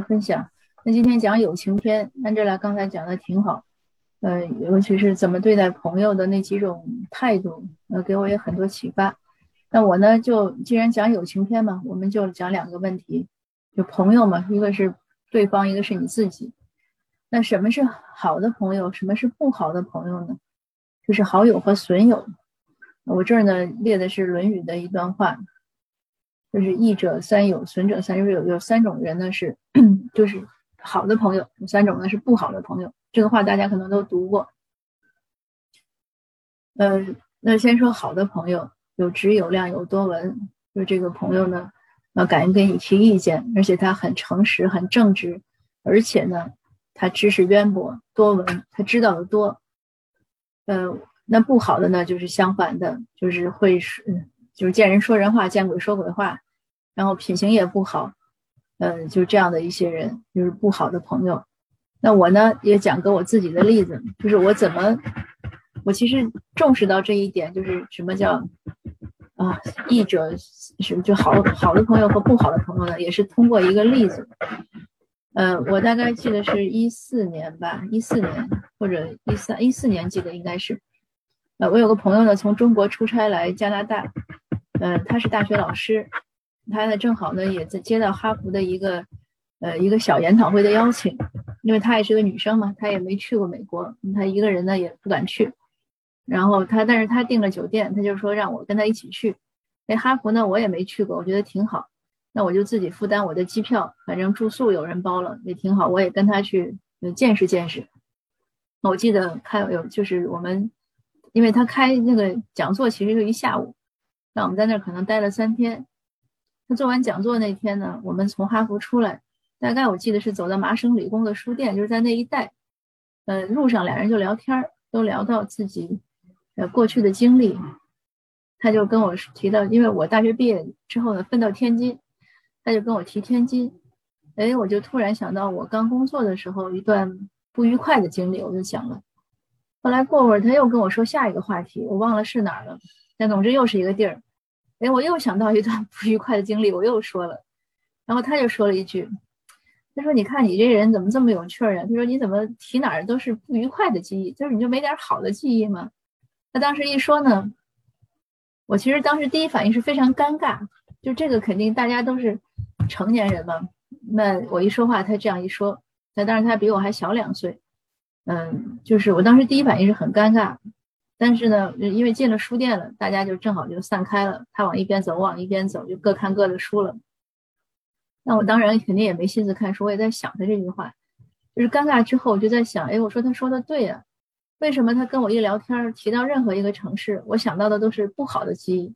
分享。那今天讲友情篇，Angela 刚才讲的挺好，呃，尤其是怎么对待朋友的那几种态度，呃，给我也很多启发。那我呢，就既然讲友情篇嘛，我们就讲两个问题，就朋友嘛，一个是对方，一个是你自己。那什么是好的朋友，什么是不好的朋友呢？就是好友和损友。我这儿呢列的是《论语》的一段话。就是益者三友，损者三友。有有三种人呢，是就是好的朋友；有三种呢是不好的朋友。这个话大家可能都读过。呃，那先说好的朋友，有直有量有多闻。就这个朋友呢，呃，敢于给你提意见，而且他很诚实、很正直，而且呢，他知识渊博、多闻，他知道的多。呃，那不好的呢，就是相反的，就是会是。就是见人说人话，见鬼说鬼话，然后品行也不好，嗯，就这样的一些人，就是不好的朋友。那我呢，也讲个我自己的例子，就是我怎么，我其实重视到这一点，就是什么叫啊，义者是就好好的朋友和不好的朋友呢，也是通过一个例子。呃，我大概记得是一四年吧，一四年或者一三一四年记得应该是，呃，我有个朋友呢，从中国出差来加拿大。嗯，他是大学老师，他呢正好呢也在接到哈佛的一个呃一个小研讨会的邀请，因为他也是个女生嘛，她也没去过美国，她一个人呢也不敢去。然后他，但是他订了酒店，他就说让我跟他一起去。那哈佛呢我也没去过，我觉得挺好，那我就自己负担我的机票，反正住宿有人包了也挺好，我也跟他去见识见识。我记得开有就是我们，因为他开那个讲座其实就一下午。那我们在那儿可能待了三天。他做完讲座那天呢，我们从哈佛出来，大概我记得是走到麻省理工的书店，就是在那一带。呃，路上俩人就聊天，都聊到自己呃过去的经历。他就跟我提到，因为我大学毕业之后呢，分到天津，他就跟我提天津。哎，我就突然想到我刚工作的时候一段不愉快的经历，我就讲了。后来过会儿他又跟我说下一个话题，我忘了是哪儿了。那总之又是一个地儿，哎，我又想到一段不愉快的经历，我又说了，然后他就说了一句，他说：“你看你这人怎么这么有趣儿啊？”他说：“你怎么提哪儿都是不愉快的记忆，就是你就没点好的记忆吗？”他当时一说呢，我其实当时第一反应是非常尴尬，就这个肯定大家都是成年人嘛，那我一说话他这样一说，那当然他比我还小两岁，嗯，就是我当时第一反应是很尴尬。但是呢，因为进了书店了，大家就正好就散开了。他往一边走，我往一边走，就各看各的书了。那我当然肯定也没心思看书，我也在想他这句话，就是尴尬之后，我就在想，哎，我说他说的对呀，为什么他跟我一聊天提到任何一个城市，我想到的都是不好的记忆？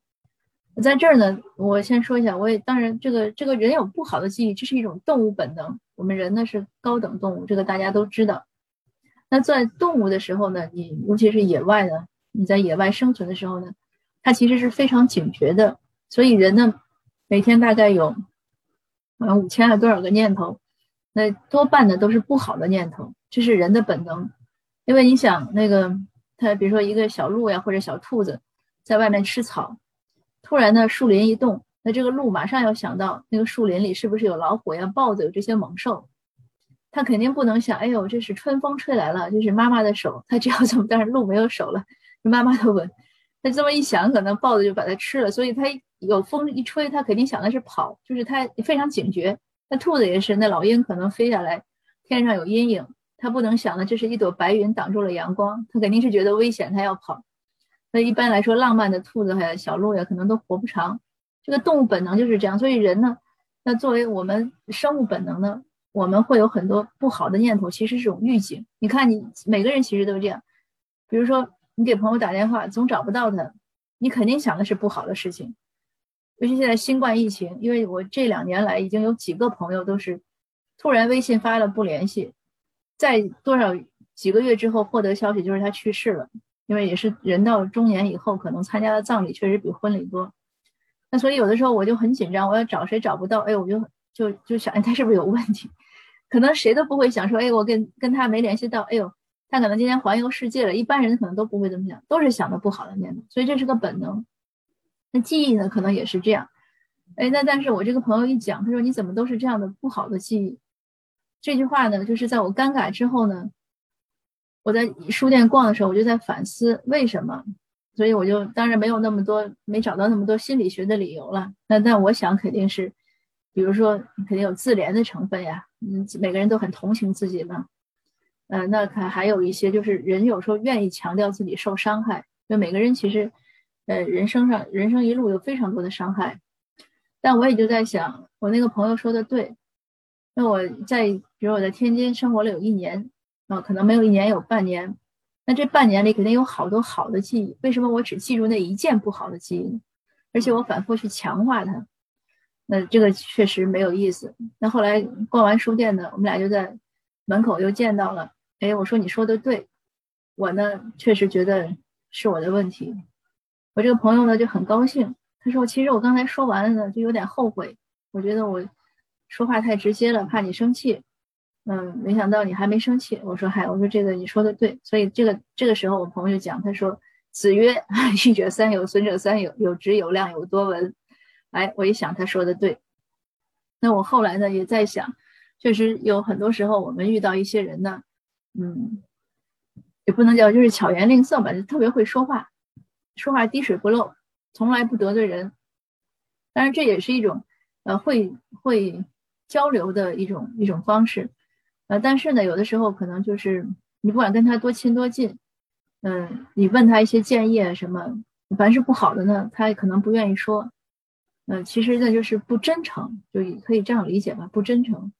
我在这儿呢，我先说一下，我也当然这个这个人有不好的记忆，这是一种动物本能。我们人呢是高等动物，这个大家都知道。那在动物的时候呢，你尤其是野外的。你在野外生存的时候呢，它其实是非常警觉的。所以人呢，每天大概有，嗯五千还多少个念头，那多半的都是不好的念头，这是人的本能。因为你想那个，它比如说一个小鹿呀或者小兔子，在外面吃草，突然呢树林一动，那这个鹿马上要想到那个树林里是不是有老虎呀、豹子有这些猛兽。它肯定不能想，哎呦，这是春风吹来了，这是妈妈的手。它只要这么，但是鹿没有手了。妈妈的吻，他这么一想，可能豹子就把它吃了。所以它有风一吹，它肯定想的是跑，就是它非常警觉。那兔子也是，那老鹰可能飞下来，天上有阴影，它不能想的这是一朵白云挡住了阳光，它肯定是觉得危险，它要跑。那一般来说，浪漫的兔子还有小鹿呀，可能都活不长。这个动物本能就是这样。所以人呢，那作为我们生物本能呢，我们会有很多不好的念头，其实是种预警。你看，你每个人其实都这样，比如说。你给朋友打电话总找不到他，你肯定想的是不好的事情。尤其现在新冠疫情，因为我这两年来已经有几个朋友都是突然微信发了不联系，在多少几个月之后获得消息就是他去世了。因为也是人到中年以后，可能参加的葬礼确实比婚礼多。那所以有的时候我就很紧张，我要找谁找不到，哎，我就就就想，哎，他是不是有问题？可能谁都不会想说，哎，我跟跟他没联系到，哎呦。他可能今天环游世界了，一般人可能都不会这么想，都是想的不好的念头，所以这是个本能。那记忆呢，可能也是这样。哎，那但是我这个朋友一讲，他说你怎么都是这样的不好的记忆？这句话呢，就是在我尴尬之后呢，我在书店逛的时候，我就在反思为什么。所以我就当然没有那么多，没找到那么多心理学的理由了。那但我想肯定是，比如说肯定有自怜的成分呀。嗯，每个人都很同情自己嘛。呃，那还还有一些就是人有时候愿意强调自己受伤害。就每个人其实，呃，人生上人生一路有非常多的伤害。但我也就在想，我那个朋友说的对。那我在比如我在天津生活了有一年，啊，可能没有一年有半年。那这半年里肯定有好多好的记忆，为什么我只记住那一件不好的记忆？而且我反复去强化它，那这个确实没有意思。那后来逛完书店呢，我们俩就在门口又见到了。哎，我说你说的对，我呢确实觉得是我的问题。我这个朋友呢就很高兴，他说其实我刚才说完了呢，就有点后悔，我觉得我说话太直接了，怕你生气。嗯，没想到你还没生气。我说嗨，我说这个你说的对。所以这个这个时候，我朋友就讲，他说：“子曰，益者三友，损者三友，有直有量有多闻。”哎，我一想，他说的对。那我后来呢，也在想，确实有很多时候我们遇到一些人呢，嗯，也不能叫就是巧言令色吧，就特别会说话，说话滴水不漏，从来不得罪人。当然，这也是一种呃会会交流的一种一种方式。呃，但是呢，有的时候可能就是你不管跟他多亲多近，嗯，你问他一些建议啊什么，凡是不好的呢，他也可能不愿意说。嗯，其实呢就是不真诚，就可以这样理解吧，不真诚。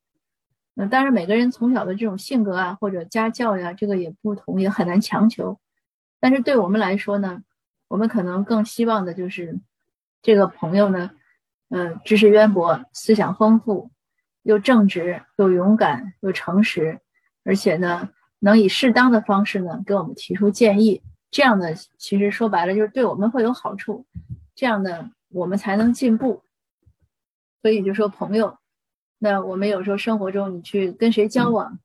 嗯，当然每个人从小的这种性格啊或者家教呀，这个也不同，也很难强求。但是对我们来说呢，我们可能更希望的就是这个朋友呢，嗯，知识渊博，思想丰富。又正直又勇敢又诚实，而且呢，能以适当的方式呢给我们提出建议，这样呢，其实说白了就是对我们会有好处，这样呢，我们才能进步。所以就说朋友，那我们有时候生活中你去跟谁交往，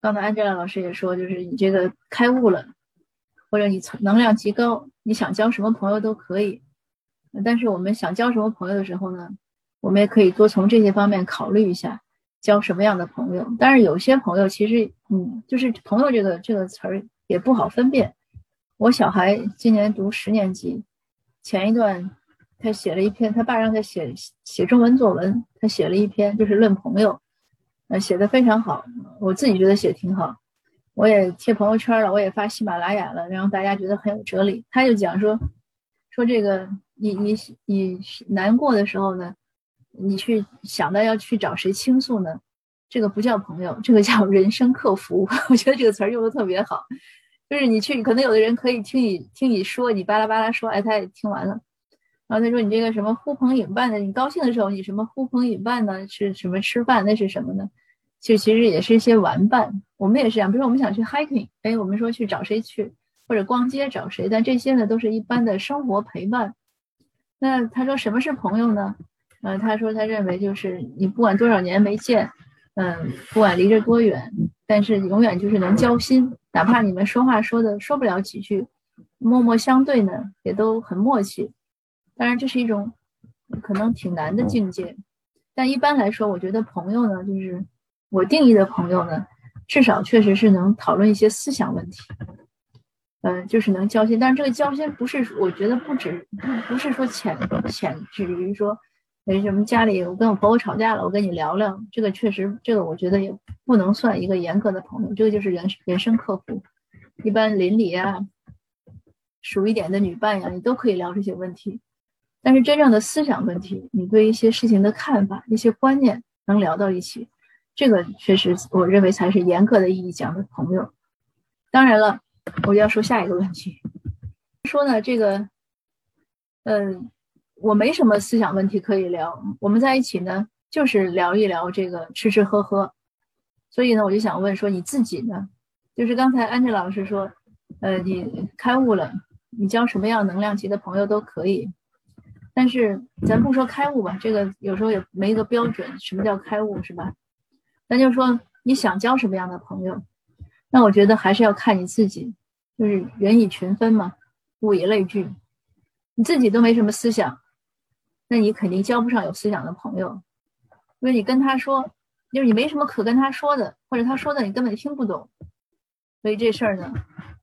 刚才安吉拉老师也说，就是你这个开悟了，或者你能量极高，你想交什么朋友都可以。但是我们想交什么朋友的时候呢？我们也可以多从这些方面考虑一下，交什么样的朋友。但是有些朋友其实，嗯，就是朋友这个这个词儿也不好分辨。我小孩今年读十年级，前一段他写了一篇，他爸让他写写中文作文，他写了一篇就是论朋友，呃，写的非常好，我自己觉得写挺好，我也贴朋友圈了，我也发喜马拉雅了，然后大家觉得很有哲理。他就讲说，说这个你你你难过的时候呢。你去想到要去找谁倾诉呢？这个不叫朋友，这个叫人生客服。我觉得这个词儿用的特别好，就是你去，可能有的人可以听你听你说，你巴拉巴拉说，哎，他也听完了。然后他说你这个什么呼朋引伴的，你高兴的时候你什么呼朋引伴呢？是什么吃饭？那是什么呢？就其实也是一些玩伴。我们也是这样，比如说我们想去 hiking，哎，我们说去找谁去，或者逛街找谁，但这些呢都是一般的生活陪伴。那他说什么是朋友呢？嗯，他说他认为就是你不管多少年没见，嗯，不管离着多远，但是永远就是能交心，哪怕你们说话说的说不了几句，默默相对呢，也都很默契。当然这是一种可能挺难的境界，但一般来说，我觉得朋友呢，就是我定义的朋友呢，至少确实是能讨论一些思想问题，嗯，就是能交心。但是这个交心不是，我觉得不止不是说浅浅至于说。为什么家里我跟我婆婆吵架了？我跟你聊聊，这个确实，这个我觉得也不能算一个严格的朋友，这个就是人人生客服。一般邻里啊，熟一点的女伴呀，你都可以聊这些问题。但是真正的思想问题，你对一些事情的看法、一些观念能聊到一起，这个确实我认为才是严格的意义讲的朋友。当然了，我要说下一个问题，说呢这个，嗯。我没什么思想问题可以聊，我们在一起呢，就是聊一聊这个吃吃喝喝。所以呢，我就想问说，你自己呢？就是刚才安吉老师说，呃，你开悟了，你交什么样能量级的朋友都可以。但是咱不说开悟吧，这个有时候也没一个标准，什么叫开悟是吧？咱就说你想交什么样的朋友，那我觉得还是要看你自己，就是人以群分嘛，物以类聚，你自己都没什么思想。那你肯定交不上有思想的朋友，因为你跟他说，就是你没什么可跟他说的，或者他说的你根本听不懂，所以这事儿呢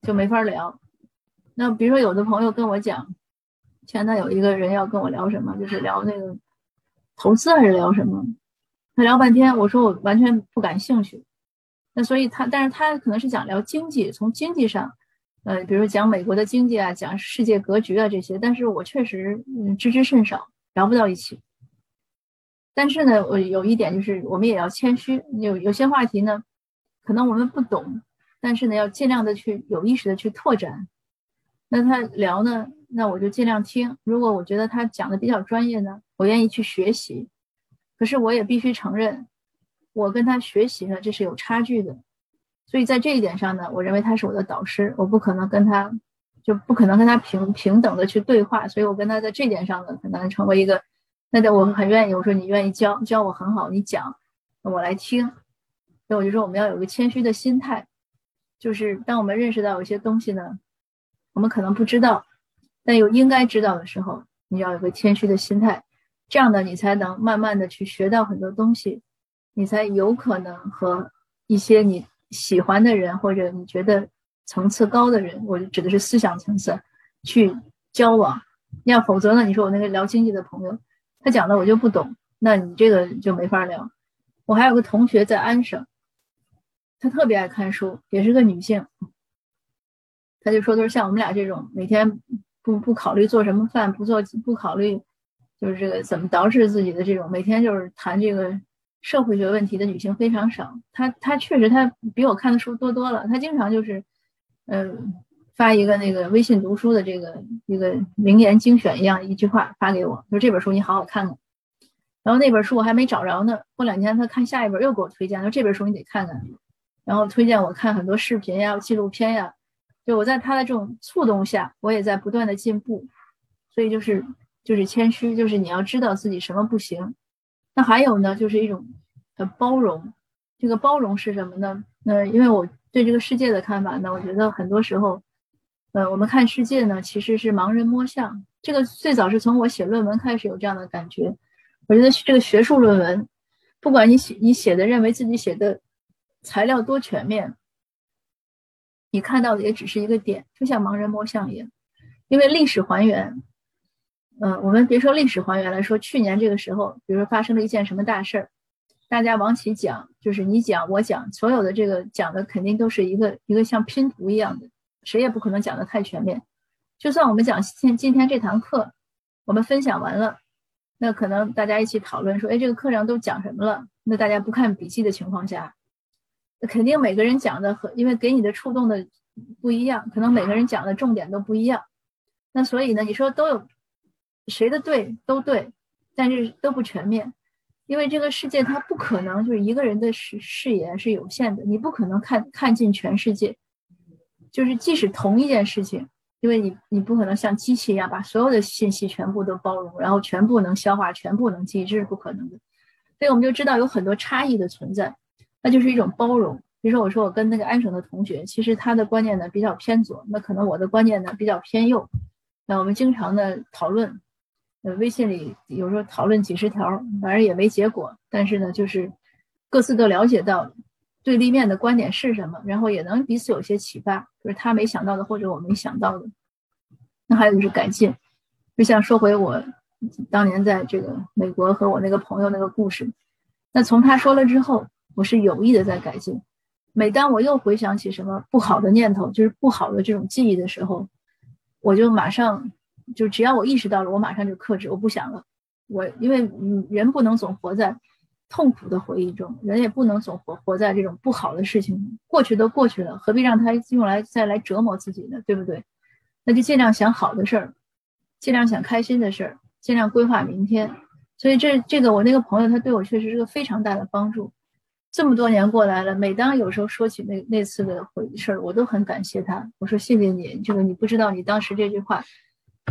就没法聊。那比如说有的朋友跟我讲，前段有一个人要跟我聊什么，就是聊那个投资还是聊什么，他聊半天，我说我完全不感兴趣。那所以他，但是他可能是想聊经济，从经济上，呃，比如讲美国的经济啊，讲世界格局啊这些，但是我确实嗯知之甚少，聊不到一起。但是呢，我有一点就是，我们也要谦虚，有有些话题呢，可能我们不懂，但是呢，要尽量的去有意识的去拓展。那他聊呢，那我就尽量听。如果我觉得他讲的比较专业呢，我愿意去学习。可是我也必须承认。我跟他学习呢，这是有差距的，所以在这一点上呢，我认为他是我的导师，我不可能跟他，就不可能跟他平平等的去对话，所以我跟他在这点上呢，很难成为一个。那在我很愿意，我说你愿意教教我很好，你讲，我来听。所以我就说我们要有个谦虚的心态，就是当我们认识到有些东西呢，我们可能不知道，但又应该知道的时候，你要有个谦虚的心态，这样呢，你才能慢慢的去学到很多东西。你才有可能和一些你喜欢的人，或者你觉得层次高的人，我指的是思想层次，去交往。要否则呢？你说我那个聊经济的朋友，他讲的我就不懂，那你这个就没法聊。我还有个同学在安省，他特别爱看书，也是个女性。他就说，都是像我们俩这种每天不不考虑做什么饭，不做不考虑就是这个怎么捯饬自己的这种，每天就是谈这个。社会学问题的女性非常少，她她确实她比我看的书多多了。她经常就是，嗯，发一个那个微信读书的这个一个名言精选一样一句话发给我，说这本书你好好看看。然后那本书我还没找着呢，过两天他看下一本又给我推荐，说这本书你得看看。然后推荐我看很多视频呀、纪录片呀，就我在他的这种触动下，我也在不断的进步。所以就是就是谦虚，就是你要知道自己什么不行。那还有呢，就是一种的包容。这个包容是什么呢？那因为我对这个世界的看法呢，我觉得很多时候，呃，我们看世界呢，其实是盲人摸象。这个最早是从我写论文开始有这样的感觉。我觉得这个学术论文，不管你写你写的认为自己写的材料多全面，你看到的也只是一个点，就像盲人摸象一样。因为历史还原。嗯，我们别说历史还原来说，去年这个时候，比如说发生了一件什么大事儿，大家往起讲，就是你讲我讲，所有的这个讲的肯定都是一个一个像拼图一样的，谁也不可能讲的太全面。就算我们讲今今天这堂课，我们分享完了，那可能大家一起讨论说，哎，这个课上都讲什么了？那大家不看笔记的情况下，肯定每个人讲的和因为给你的触动的不一样，可能每个人讲的重点都不一样。那所以呢，你说都有。谁的对都对，但是都不全面，因为这个世界它不可能就是一个人的视视野是有限的，你不可能看看尽全世界。就是即使同一件事情，因为你你不可能像机器一样把所有的信息全部都包容，然后全部能消化，全部能记，这是不可能的。所以我们就知道有很多差异的存在，那就是一种包容。比如说我说我跟那个安省的同学，其实他的观念呢比较偏左，那可能我的观念呢比较偏右，那我们经常的讨论。呃，微信里有时候讨论几十条，反正也没结果。但是呢，就是各自都了解到对立面的观点是什么，然后也能彼此有些启发，就是他没想到的或者我没想到的。那还有就是改进，就像说回我当年在这个美国和我那个朋友那个故事。那从他说了之后，我是有意的在改进。每当我又回想起什么不好的念头，就是不好的这种记忆的时候，我就马上。就只要我意识到了，我马上就克制，我不想了。我因为人不能总活在痛苦的回忆中，人也不能总活活在这种不好的事情。过去都过去了，何必让他用来再来折磨自己呢？对不对？那就尽量想好的事儿，尽量想开心的事儿，尽量规划明天。所以这这个我那个朋友，他对我确实是个非常大的帮助。这么多年过来了，每当有时候说起那那次的回事儿，我都很感谢他。我说谢谢你，这个你不知道你当时这句话。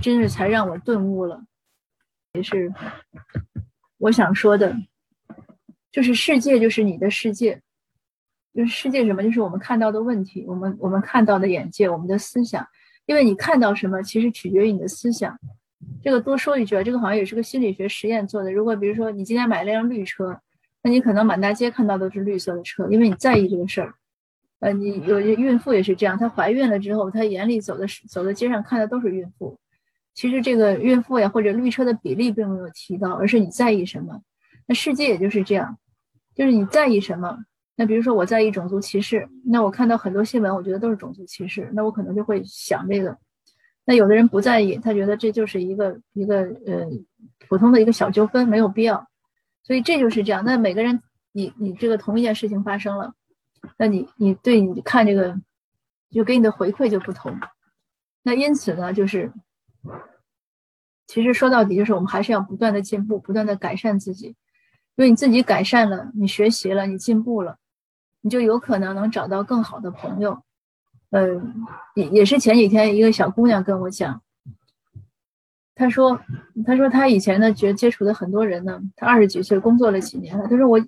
真是才让我顿悟了，也是我想说的，就是世界就是你的世界，就是世界什么？就是我们看到的问题，我们我们看到的眼界，我们的思想。因为你看到什么，其实取决于你的思想。这个多说一句啊，这个好像也是个心理学实验做的。如果比如说你今天买了辆绿车，那你可能满大街看到都是绿色的车，因为你在意这个事儿。呃，你有些孕妇也是这样，她怀孕了之后，她眼里走的走在街上看的都是孕妇。其实这个孕妇呀，或者绿车的比例并没有提高，而是你在意什么。那世界也就是这样，就是你在意什么。那比如说我在意种族歧视，那我看到很多新闻，我觉得都是种族歧视，那我可能就会想这个。那有的人不在意，他觉得这就是一个一个呃普通的一个小纠纷，没有必要。所以这就是这样。那每个人，你你这个同一件事情发生了。那你你对你看这个，就给你的回馈就不同。那因此呢，就是其实说到底，就是我们还是要不断的进步，不断的改善自己。因为你自己改善了，你学习了，你进步了，你就有可能能找到更好的朋友。嗯，也也是前几天一个小姑娘跟我讲，他说，他说他以前呢，觉接触的很多人呢，他二十几岁工作了几年了，他说我。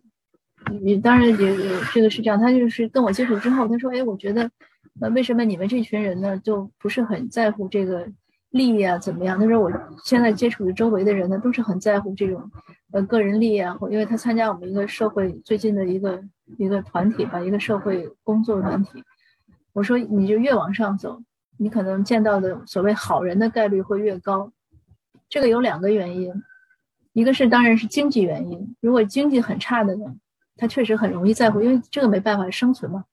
你当然也也这个是这样，他就是跟我接触之后，他说：“哎，我觉得，呃，为什么你们这群人呢，就不是很在乎这个利益啊？怎么样？”他说：“我现在接触的周围的人呢，都是很在乎这种，呃，个人利益啊，或因为他参加我们一个社会最近的一个一个团体吧，一个社会工作团体。我说，你就越往上走，你可能见到的所谓好人的概率会越高。这个有两个原因，一个是当然是经济原因，如果经济很差的人。”他确实很容易在乎，因为这个没办法生存嘛。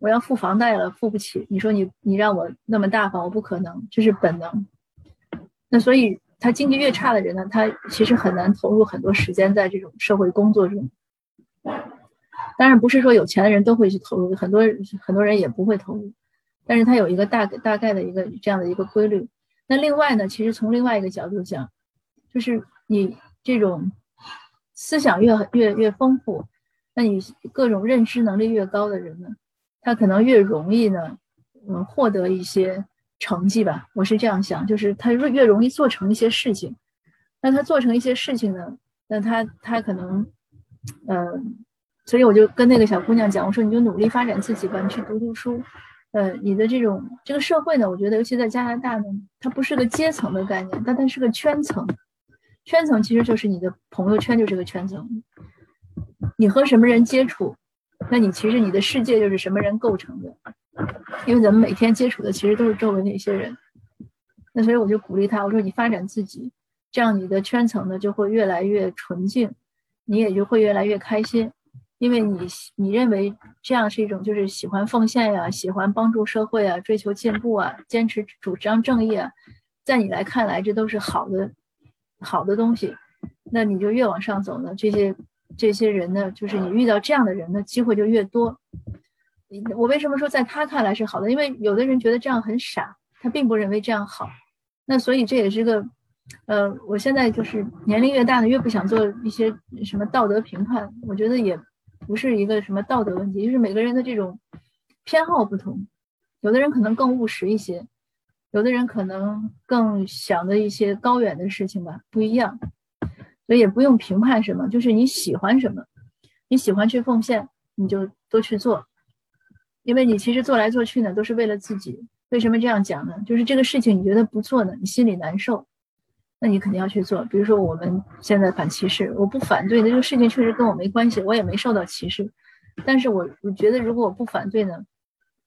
我要付房贷了，付不起。你说你你让我那么大方，我不可能，这是本能。那所以他经济越差的人呢，他其实很难投入很多时间在这种社会工作中。当然不是说有钱的人都会去投入，很多很多人也不会投入。但是他有一个大大概的一个这样的一个规律。那另外呢，其实从另外一个角度讲，就是你这种思想越越越丰富。那你各种认知能力越高的人呢，他可能越容易呢，嗯，获得一些成绩吧。我是这样想，就是他越越容易做成一些事情。那他做成一些事情呢，那他他可能，嗯，所以我就跟那个小姑娘讲，我说你就努力发展自己吧，你去读读书。呃，你的这种这个社会呢，我觉得尤其在加拿大呢，它不是个阶层的概念，但它是个圈层。圈层其实就是你的朋友圈，就是个圈层。你和什么人接触，那你其实你的世界就是什么人构成的，因为咱们每天接触的其实都是周围那些人，那所以我就鼓励他，我说你发展自己，这样你的圈层呢就会越来越纯净，你也就会越来越开心，因为你你认为这样是一种就是喜欢奉献呀，喜欢帮助社会啊，追求进步啊，坚持主张正义啊，在你来看来这都是好的好的东西，那你就越往上走呢，这些。这些人呢，就是你遇到这样的人的机会就越多。我为什么说在他看来是好的？因为有的人觉得这样很傻，他并不认为这样好。那所以这也是个，呃，我现在就是年龄越大呢，越不想做一些什么道德评判。我觉得也不是一个什么道德问题，就是每个人的这种偏好不同。有的人可能更务实一些，有的人可能更想的一些高远的事情吧，不一样。所以也不用评判什么，就是你喜欢什么，你喜欢去奉献，你就多去做，因为你其实做来做去呢，都是为了自己。为什么这样讲呢？就是这个事情你觉得不做呢，你心里难受，那你肯定要去做。比如说我们现在反歧视，我不反对的这个事情确实跟我没关系，我也没受到歧视，但是我我觉得如果我不反对呢，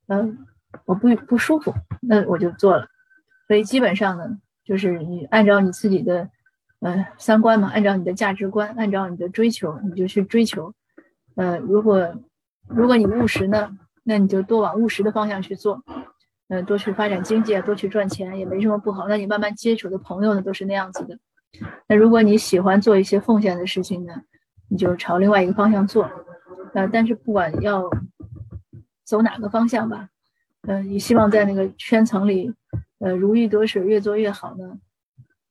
嗯，我不不舒服，那我就做了。所以基本上呢，就是你按照你自己的。呃，三观嘛，按照你的价值观，按照你的追求，你就去追求。呃，如果如果你务实呢，那你就多往务实的方向去做。嗯，多去发展经济啊，多去赚钱也没什么不好。那你慢慢接触的朋友呢，都是那样子的。那如果你喜欢做一些奉献的事情呢，你就朝另外一个方向做。呃，但是不管要走哪个方向吧，嗯，你希望在那个圈层里，呃，如鱼得水，越做越好呢，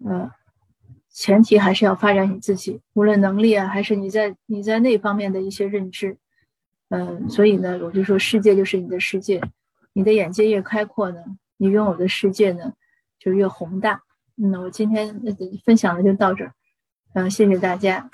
嗯。前提还是要发展你自己，无论能力啊，还是你在你在那方面的一些认知，嗯，所以呢，我就说世界就是你的世界，你的眼界越开阔呢，你拥有的世界呢就越宏大。嗯，我今天分享的就到这儿，嗯，谢谢大家。